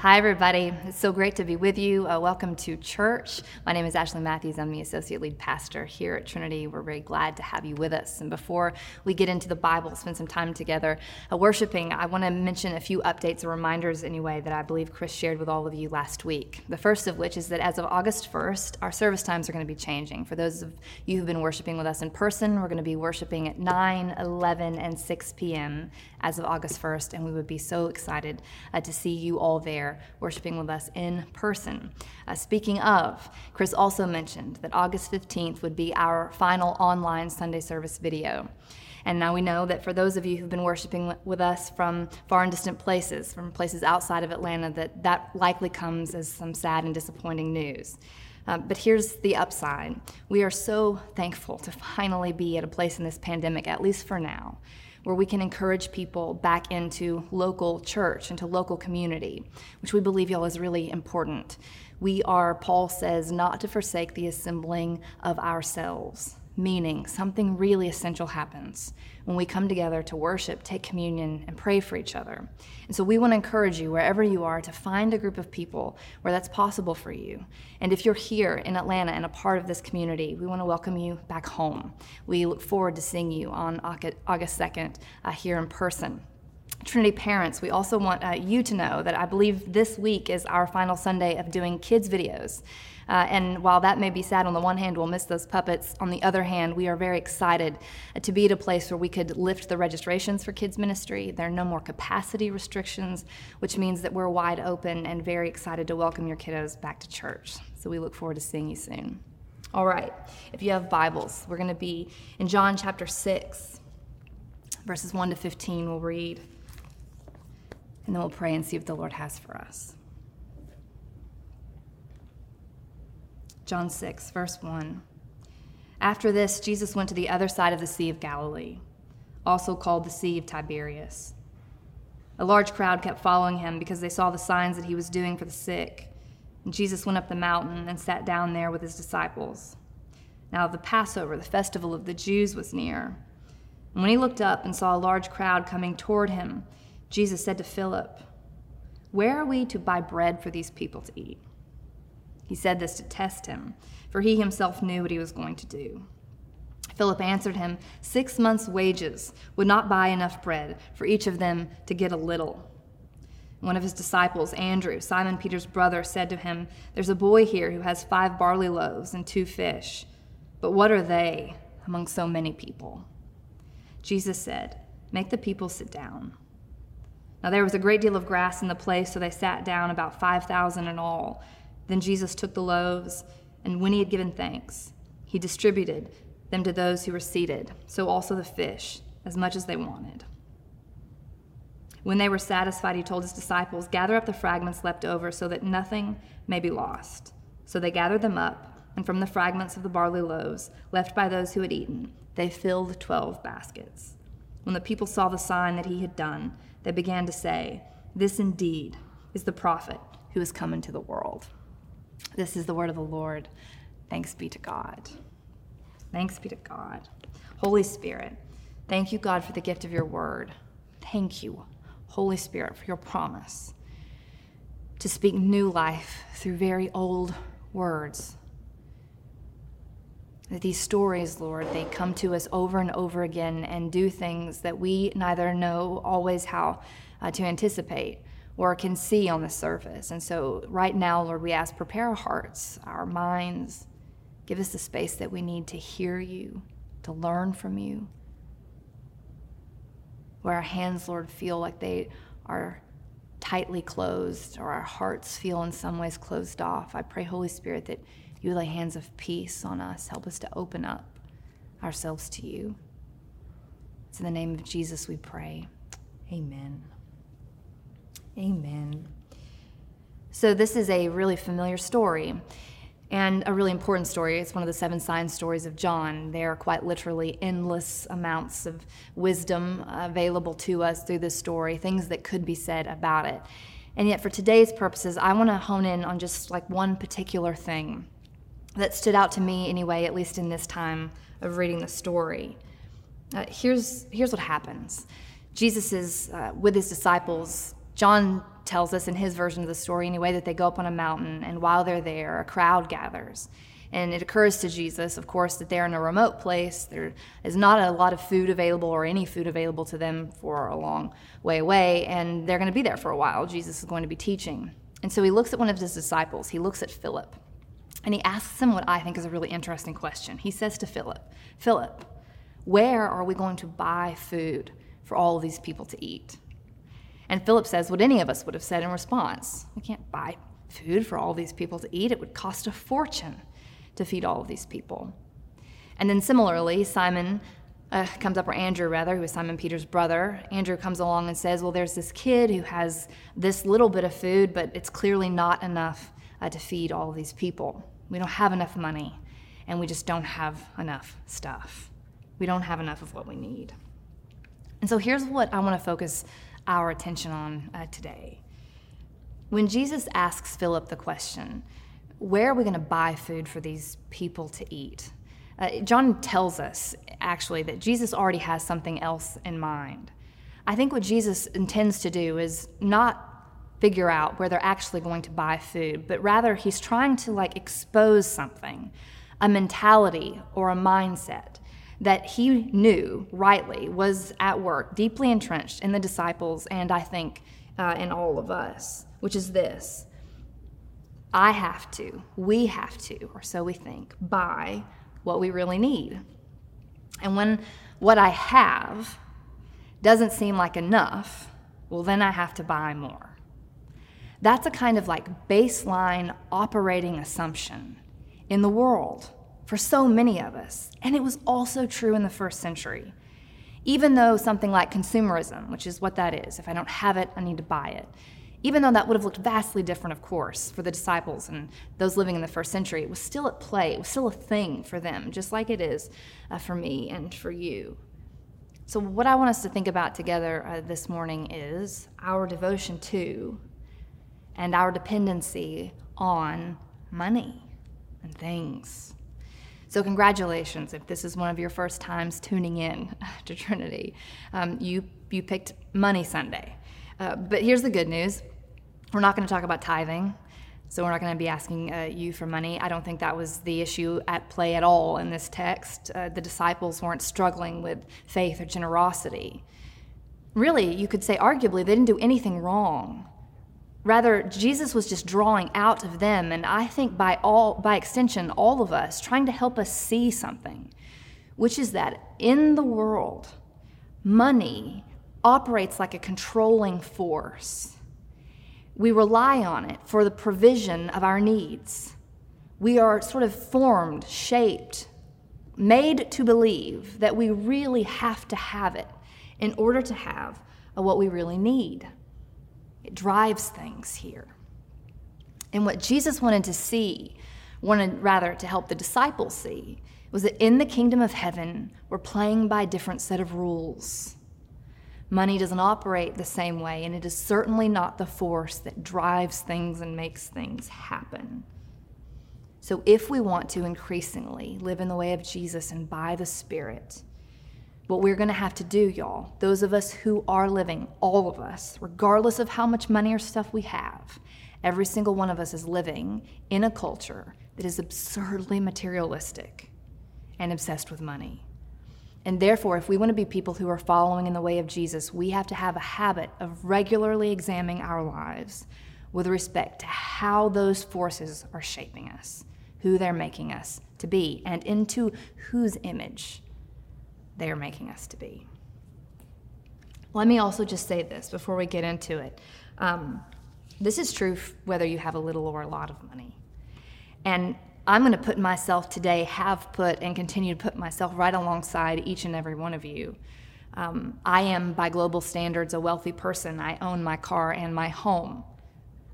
Hi, everybody. It's so great to be with you. Uh, welcome to church. My name is Ashley Matthews. I'm the Associate Lead Pastor here at Trinity. We're very glad to have you with us. And before we get into the Bible, spend some time together uh, worshiping, I want to mention a few updates or reminders, anyway, that I believe Chris shared with all of you last week. The first of which is that as of August 1st, our service times are going to be changing. For those of you who've been worshiping with us in person, we're going to be worshiping at 9, 11, and 6 p.m. as of August 1st. And we would be so excited uh, to see you all there worshiping with us in person. Uh, speaking of, Chris also mentioned that August 15th would be our final online Sunday service video. And now we know that for those of you who've been worshiping with us from far and distant places, from places outside of Atlanta, that that likely comes as some sad and disappointing news. Uh, but here's the upside. We are so thankful to finally be at a place in this pandemic, at least for now, where we can encourage people back into local church, into local community, which we believe, y'all, is really important. We are, Paul says, not to forsake the assembling of ourselves meaning something really essential happens when we come together to worship, take communion, and pray for each other. And so we want to encourage you, wherever you are, to find a group of people where that's possible for you. And if you're here in Atlanta and a part of this community, we want to welcome you back home. We look forward to seeing you on August 2nd uh, here in person. Trinity parents, we also want uh, you to know that I believe this week is our final Sunday of doing kids' videos. Uh, and while that may be sad on the one hand, we'll miss those puppets. On the other hand, we are very excited uh, to be at a place where we could lift the registrations for kids' ministry. There are no more capacity restrictions, which means that we're wide open and very excited to welcome your kiddos back to church. So we look forward to seeing you soon. All right, if you have Bibles, we're going to be in John chapter 6, verses 1 to 15. We'll read, and then we'll pray and see what the Lord has for us. John 6, verse 1. After this, Jesus went to the other side of the Sea of Galilee, also called the Sea of Tiberias. A large crowd kept following him because they saw the signs that he was doing for the sick. And Jesus went up the mountain and sat down there with his disciples. Now, the Passover, the festival of the Jews, was near. And when he looked up and saw a large crowd coming toward him, Jesus said to Philip, Where are we to buy bread for these people to eat? He said this to test him, for he himself knew what he was going to do. Philip answered him, Six months' wages would not buy enough bread for each of them to get a little. One of his disciples, Andrew, Simon Peter's brother, said to him, There's a boy here who has five barley loaves and two fish. But what are they among so many people? Jesus said, Make the people sit down. Now there was a great deal of grass in the place, so they sat down, about 5,000 in all. Then Jesus took the loaves, and when he had given thanks, he distributed them to those who were seated, so also the fish, as much as they wanted. When they were satisfied, he told his disciples, Gather up the fragments left over so that nothing may be lost. So they gathered them up, and from the fragments of the barley loaves left by those who had eaten, they filled twelve baskets. When the people saw the sign that he had done, they began to say, This indeed is the prophet who has come into the world. This is the word of the Lord. Thanks be to God. Thanks be to God. Holy Spirit, thank you, God, for the gift of your word. Thank you, Holy Spirit, for your promise to speak new life through very old words. That these stories, Lord, they come to us over and over again and do things that we neither know always how uh, to anticipate or can see on the surface. And so, right now, Lord, we ask, prepare our hearts, our minds. Give us the space that we need to hear you, to learn from you. Where our hands, Lord, feel like they are tightly closed or our hearts feel in some ways closed off. I pray, Holy Spirit, that you lay hands of peace on us. Help us to open up ourselves to you. It's in the name of Jesus we pray. Amen. Amen. So, this is a really familiar story and a really important story. It's one of the seven signs stories of John. There are quite literally endless amounts of wisdom available to us through this story, things that could be said about it. And yet, for today's purposes, I want to hone in on just like one particular thing that stood out to me, anyway, at least in this time of reading the story. Uh, here's, here's what happens Jesus is uh, with his disciples John tells us in his version of the story, anyway, that they go up on a mountain, and while they're there, a crowd gathers. And it occurs to Jesus, of course, that they're in a remote place. There is not a lot of food available or any food available to them for a long way away, and they're going to be there for a while. Jesus is going to be teaching. And so he looks at one of his disciples, he looks at Philip, and he asks him what I think is a really interesting question. He says to Philip, Philip, where are we going to buy food for all these people to eat? And Philip says what any of us would have said in response We can't buy food for all these people to eat, it would cost a fortune to feed all of these people. And then similarly, Simon uh, comes up, or Andrew rather, who is Simon Peter's brother. Andrew comes along and says, Well, there's this kid who has this little bit of food, but it's clearly not enough uh, to feed all these people. We don't have enough money, and we just don't have enough stuff. We don't have enough of what we need. And so here's what I want to focus our attention on uh, today. When Jesus asks Philip the question, where are we going to buy food for these people to eat? Uh, John tells us, actually, that Jesus already has something else in mind. I think what Jesus intends to do is not figure out where they're actually going to buy food, but rather he's trying to like expose something, a mentality or a mindset that he knew rightly was at work, deeply entrenched in the disciples and I think uh, in all of us, which is this I have to, we have to, or so we think, buy what we really need. And when what I have doesn't seem like enough, well, then I have to buy more. That's a kind of like baseline operating assumption in the world for so many of us. And it was also true in the first century. Even though something like consumerism, which is what that is, if I don't have it, I need to buy it, even though that would have looked vastly different, of course, for the disciples and those living in the first century, it was still at play. It was still a thing for them, just like it is uh, for me and for you. So, what I want us to think about together uh, this morning is our devotion to and our dependency on money and things. So, congratulations if this is one of your first times tuning in to Trinity. Um, you, you picked Money Sunday. Uh, but here's the good news we're not going to talk about tithing. So we're not going to be asking uh, you for money. I don't think that was the issue at play at all in this text. Uh, the disciples weren't struggling with faith or generosity. Really, you could say, arguably, they didn't do anything wrong. Rather, Jesus was just drawing out of them, and I think by all, by extension, all of us, trying to help us see something, which is that in the world, money operates like a controlling force. We rely on it for the provision of our needs. We are sort of formed, shaped, made to believe that we really have to have it in order to have what we really need. It drives things here. And what Jesus wanted to see, wanted rather to help the disciples see, was that in the kingdom of heaven, we're playing by a different set of rules. Money doesn't operate the same way, and it is certainly not the force that drives things and makes things happen. So, if we want to increasingly live in the way of Jesus and by the Spirit, what we're going to have to do, y'all, those of us who are living, all of us, regardless of how much money or stuff we have, every single one of us is living in a culture that is absurdly materialistic and obsessed with money. And therefore, if we want to be people who are following in the way of Jesus, we have to have a habit of regularly examining our lives with respect to how those forces are shaping us, who they're making us to be, and into whose image they are making us to be. Let me also just say this before we get into it. Um, this is true whether you have a little or a lot of money. And I'm going to put myself today, have put, and continue to put myself right alongside each and every one of you. Um, I am, by global standards, a wealthy person. I own my car and my home.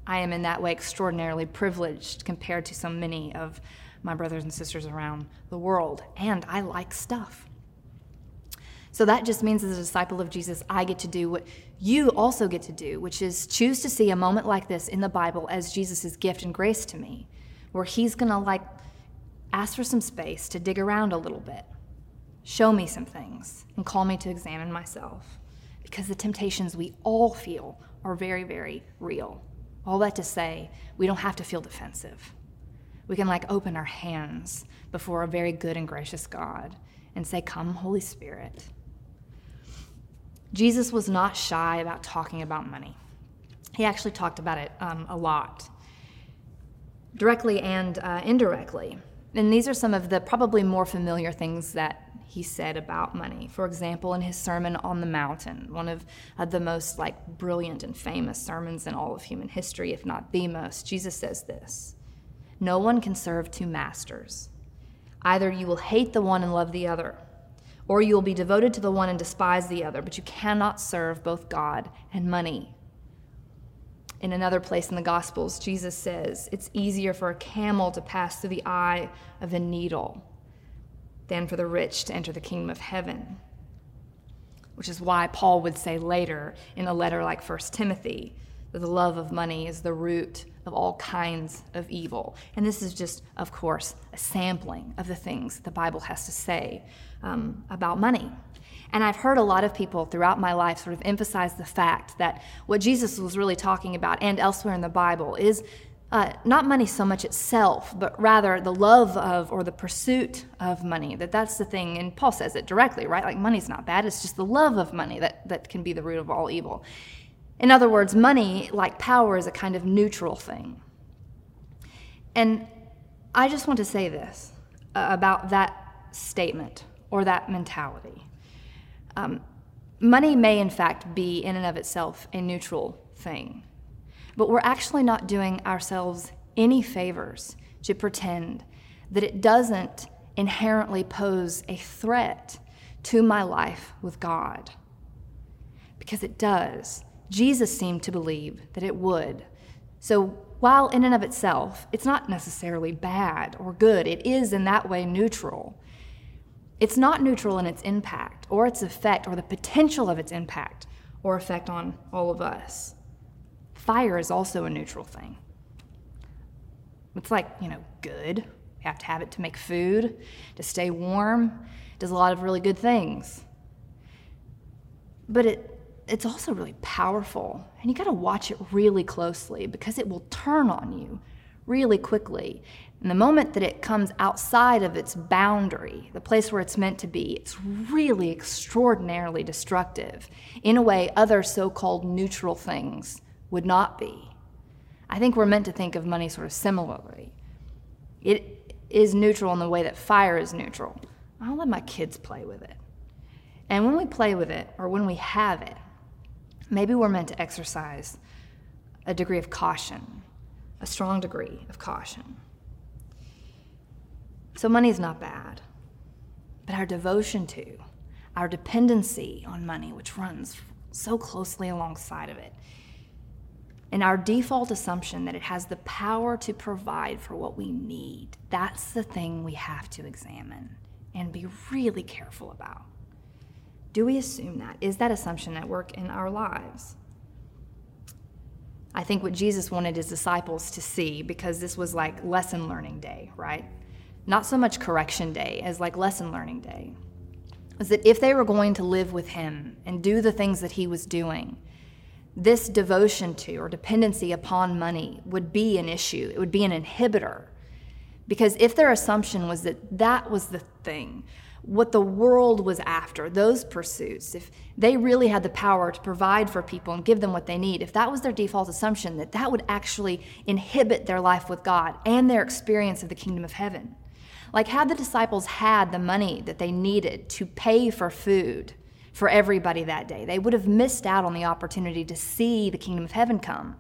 I am in that way extraordinarily privileged compared to so many of my brothers and sisters around the world. And I like stuff. So that just means, as a disciple of Jesus, I get to do what you also get to do, which is choose to see a moment like this in the Bible as Jesus' gift and grace to me where he's going to like ask for some space to dig around a little bit, show me some things, and call me to examine myself. Because the temptations we all feel are very, very real. All that to say, we don't have to feel defensive. We can like open our hands before a very good and gracious God and say, Come, Holy Spirit. Jesus was not shy about talking about money. He actually talked about it um, a lot, directly and uh, indirectly. And these are some of the probably more familiar things that he said about money. For example, in his Sermon on the Mountain, one of uh, the most like brilliant and famous sermons in all of human history, if not the most, Jesus says this: "No one can serve two masters. Either you will hate the one and love the other, or you will be devoted to the one and despise the other, but you cannot serve both God and money." In another place in the Gospels, Jesus says, It's easier for a camel to pass through the eye of a needle than for the rich to enter the kingdom of heaven. Which is why Paul would say later in a letter like 1 Timothy the love of money is the root of all kinds of evil. And this is just, of course, a sampling of the things the Bible has to say um, about money. And I've heard a lot of people throughout my life sort of emphasize the fact that what Jesus was really talking about and elsewhere in the Bible is uh, not money so much itself, but rather the love of or the pursuit of money. That that's the thing, and Paul says it directly, right? Like money's not bad; it's just the love of money that that can be the root of all evil. In other words, money, like power, is a kind of neutral thing. And I just want to say this uh, about that statement or that mentality. Um, money may, in fact, be in and of itself a neutral thing but we're actually not doing ourselves any favors to pretend that it doesn't inherently pose a threat to my life with God. Because it does. Jesus seemed to believe that it would. So, while in and of itself, it's not necessarily bad or good, it is in that way neutral. It's not neutral in its impact or its effect or the potential of its impact or effect on all of us. Fire is also a neutral thing. It's like, you know, good. We have to have it to make food, to stay warm. It does a lot of really good things. But it it's also really powerful. And you got to watch it really closely because it will turn on you really quickly. And the moment that it comes outside of its boundary, the place where it's meant to be, it's really extraordinarily destructive in a way other so called neutral things would not be. I think we're meant to think of money sort of similarly. It is neutral in the way that fire is neutral. I'll let my kids play with it. And when we play with it, or when we have it, maybe we're meant to exercise a degree of caution, a strong degree of caution. So, money is not bad, but our devotion to, our dependency on money, which runs so closely alongside of it, and our default assumption that it has the power to provide for what we need. That's the thing we have to examine and be really careful about. Do we assume that? Is that assumption at work in our lives? I think what Jesus wanted his disciples to see, because this was like lesson learning day, right? Not so much correction day as like lesson learning day, was that if they were going to live with him and do the things that he was doing, this devotion to or dependency upon money would be an issue. It would be an inhibitor. Because if their assumption was that that was the thing, what the world was after, those pursuits, if they really had the power to provide for people and give them what they need, if that was their default assumption, that that would actually inhibit their life with God and their experience of the kingdom of heaven. Like, had the disciples had the money that they needed to pay for food, for everybody that day. They would have missed out on the opportunity to see the kingdom of heaven come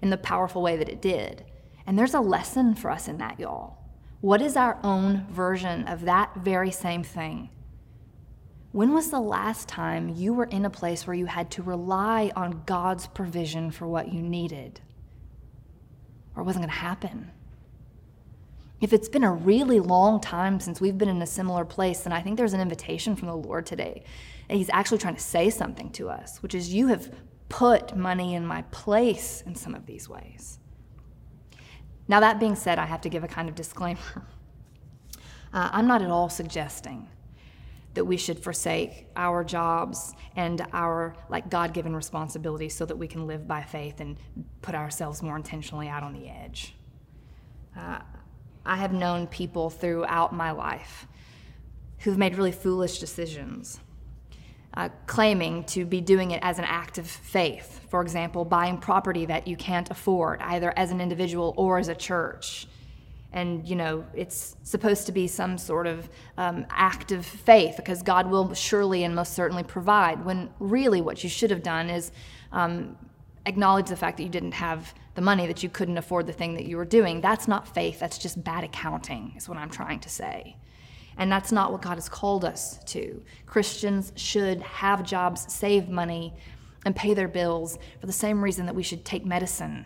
in the powerful way that it did. And there's a lesson for us in that, y'all. What is our own version of that very same thing? When was the last time you were in a place where you had to rely on God's provision for what you needed? Or it wasn't going to happen? If it's been a really long time since we've been in a similar place, then I think there's an invitation from the Lord today and he's actually trying to say something to us, which is, You have put money in my place in some of these ways. Now, that being said, I have to give a kind of disclaimer. Uh, I'm not at all suggesting that we should forsake our jobs and our like God-given responsibilities so that we can live by faith and put ourselves more intentionally out on the edge. Uh, I have known people throughout my life who've made really foolish decisions, uh, claiming to be doing it as an act of faith. For example, buying property that you can't afford, either as an individual or as a church. And you know it's supposed to be some sort of um, act of faith because god will surely and most certainly provide when really what you should have done is um, acknowledge the fact that you didn't have the money that you couldn't afford the thing that you were doing. That's not faith that's just bad accounting is what i'm trying to say and that's not what god has called us to christians should have jobs save money and pay their bills for the same reason that we should take medicine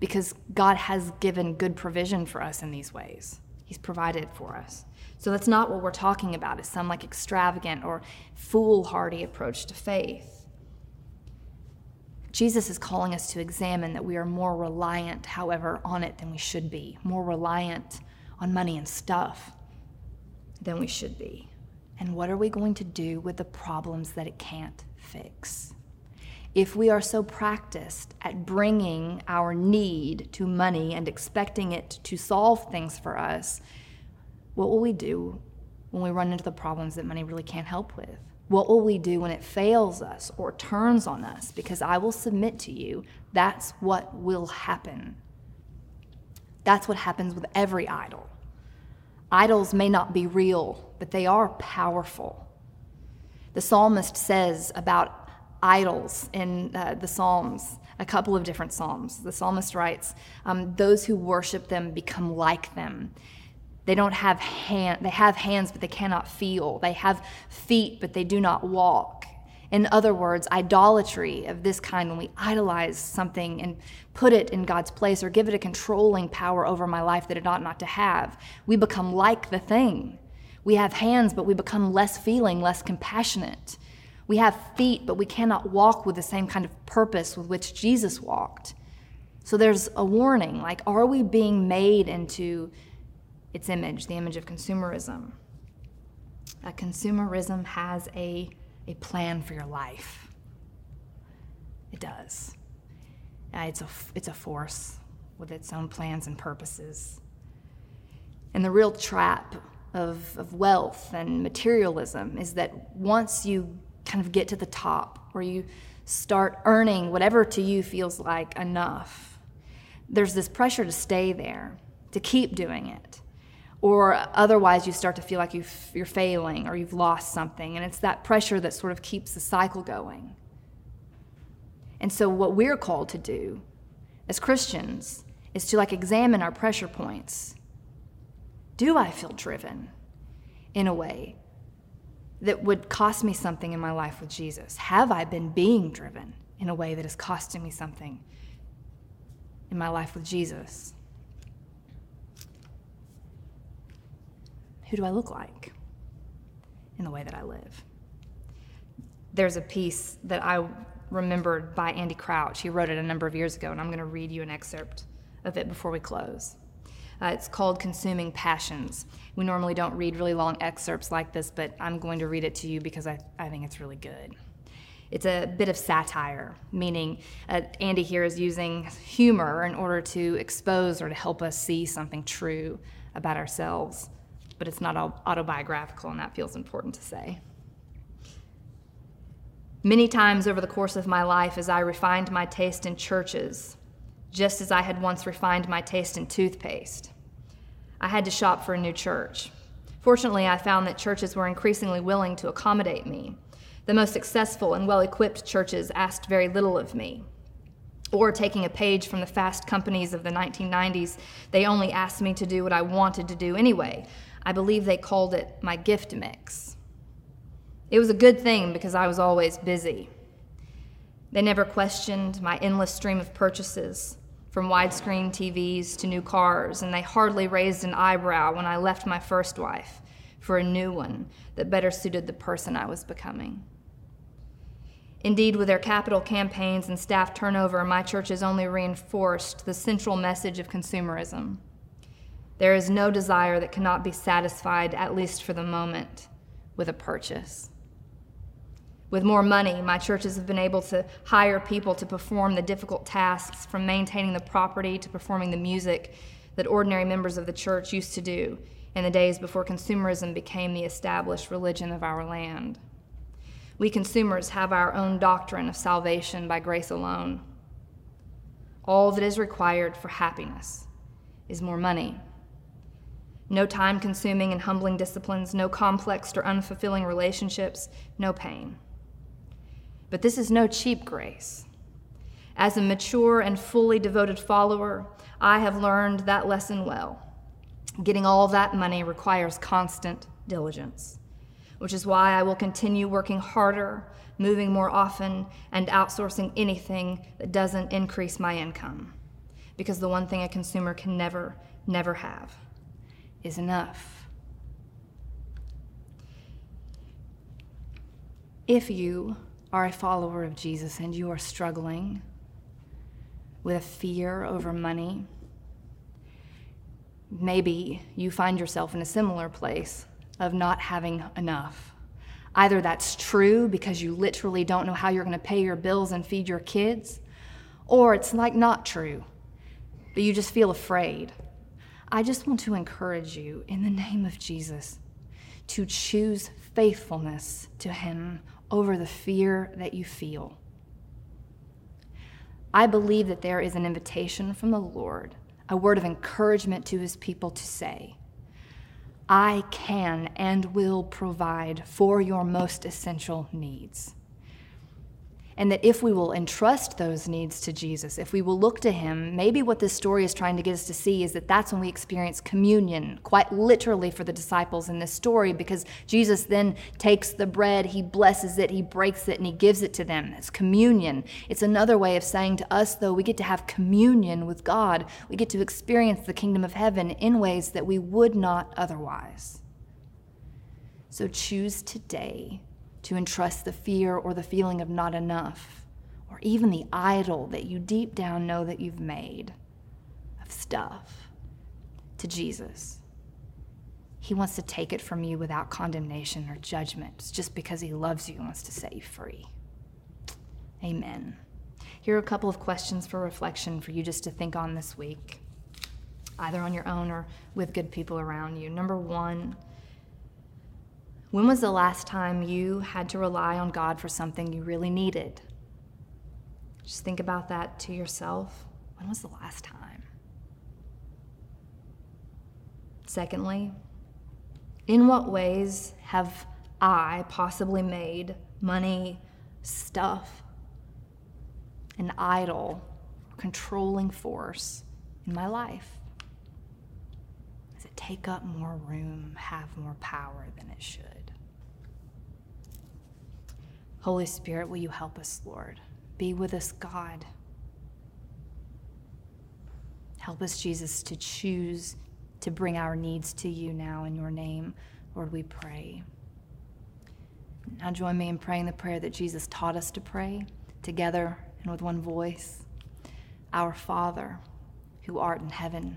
because God has given good provision for us in these ways. He's provided for us. So that's not what we're talking about, is some like extravagant or foolhardy approach to faith. Jesus is calling us to examine that we are more reliant, however, on it than we should be, more reliant on money and stuff than we should be. And what are we going to do with the problems that it can't fix? if we are so practiced at bringing our need to money and expecting it to solve things for us, what will we do when we run into the problems that money really can't help with? What will we do when it fails us or turns on us? Because I will submit to you, that's what will happen. That's what happens with every idol. Idols may not be real, but they are powerful. The psalmist says about idols in uh, the Psalms, a couple of different Psalms. The psalmist writes, um, Those who worship them become like them. They don't have hand, they have hands, but they cannot feel. They have feet, but they do not walk. In other words, idolatry of this kind, when we idolize something and put it in God's place or give it a controlling power over my life that it ought not to have, we become like the thing. We have hands, but we become less feeling, less compassionate. We have feet, but we cannot walk with the same kind of purpose with which Jesus walked. So there's a warning like, are we being made into its image, the image of consumerism? A consumerism has a, a plan for your life. It does. Uh, it's, a, it's a force with its own plans and purposes. And the real trap of, of wealth and materialism is that once you kind of get to the top or you start earning whatever to you feels like enough. There's this pressure to stay there, to keep doing it. Or otherwise, you start to feel like you are failing or you've lost something. And it's that pressure that sort of keeps the cycle going. And so, what we're called to do as Christians is to like examine our pressure points. Do I feel driven in a way that would cost me something in my life with Jesus? Have I been being driven in a way that is costing me something in my life with Jesus? Who do I look like in the way that I live? There's a piece that I remembered by Andy Crouch. He wrote it a number of years ago, and I'm going to read you an excerpt of it before we close. Uh, it's called Consuming Passions. We normally don't read really long excerpts like this, but I'm going to read it to you because I, I think it's really good. It's a bit of satire, meaning uh, Andy here is using humor in order to expose or to help us see something true about ourselves. But it's not autobiographical, and that feels important to say. Many times over the course of my life, as I refined my taste in churches, just as I had once refined my taste in toothpaste. I had to shop for a new church. Fortunately, I found that churches were increasingly willing to accommodate me. The most successful and well equipped churches asked very little of me. Or, taking a page from the fast companies of the 1990s, they only asked me to do what I wanted to do anyway. I believe they called it my gift mix. It was a good thing because I was always busy. They never questioned my endless stream of purchases, from widescreen TVs to new cars, and they hardly raised an eyebrow when I left my first wife for a new one that better suited the person I was becoming. Indeed, with their capital campaigns and staff turnover, my church has only reinforced the central message of consumerism. There is no desire that cannot be satisfied, at least for the moment, with a purchase. With more money, my churches have been able to hire people to perform the difficult tasks from maintaining the property to performing the music that ordinary members of the church used to do in the days before consumerism became the established religion of our land. We consumers have our own doctrine of salvation by grace alone. All that is required for happiness is more money. No time consuming and humbling disciplines, no complex or unfulfilling relationships, no pain. But this is no cheap grace. As a mature and fully devoted follower, I have learned that lesson well. Getting all that money requires constant diligence, which is why I will continue working harder, moving more often, and outsourcing anything that doesn't increase my income. Because the one thing a consumer can never, never have is enough. If you are a follower of Jesus and you are struggling with a fear over money, maybe you find yourself in a similar place of not having enough. Either that's true because you literally don't know how you're going to pay your bills and feed your kids, or it's like not true, but you just feel afraid. I just want to encourage you in the name of Jesus to choose faithfulness to Him over the fear that you feel. I believe that there is an invitation from the Lord, a word of encouragement to his people to say, I can and will provide for your most essential needs and that if we will entrust those needs to Jesus, if we will look to Him, maybe what this story is trying to get us to see is that that's when we experience communion, quite literally for the disciples in this story, because Jesus then takes the bread, He blesses it, He breaks it, and He gives it to them. It's communion. It's another way of saying to us, though, we get to have communion with God. We get to experience the kingdom of heaven in ways that we would not otherwise. So choose today to entrust the fear or the feeling of not enough, or even the idol that you deep down know that you've made of stuff, to Jesus. He wants to take it from you without condemnation or judgment. It's just because He loves you and wants to set you free. Amen. Here are a couple of questions for reflection for you just to think on this week, either on your own or with good people around you. Number one, when was the last time you had to rely on God for something you really needed? Just think about that to yourself. When was the last time? Secondly, in what ways have I possibly made money, stuff, an idol, controlling force in my life? Take up more room, have more power than it should? Holy Spirit, will you help us, Lord? Be with us, God. Help us, Jesus, to choose to bring our needs to you now in your name. Lord, we pray. Now join me in praying the prayer that Jesus taught us to pray together and with one voice. Our Father, who art in heaven,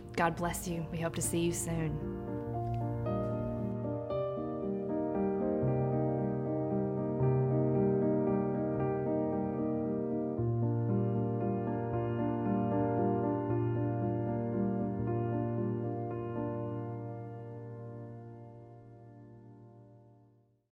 God bless you. We hope to see you soon.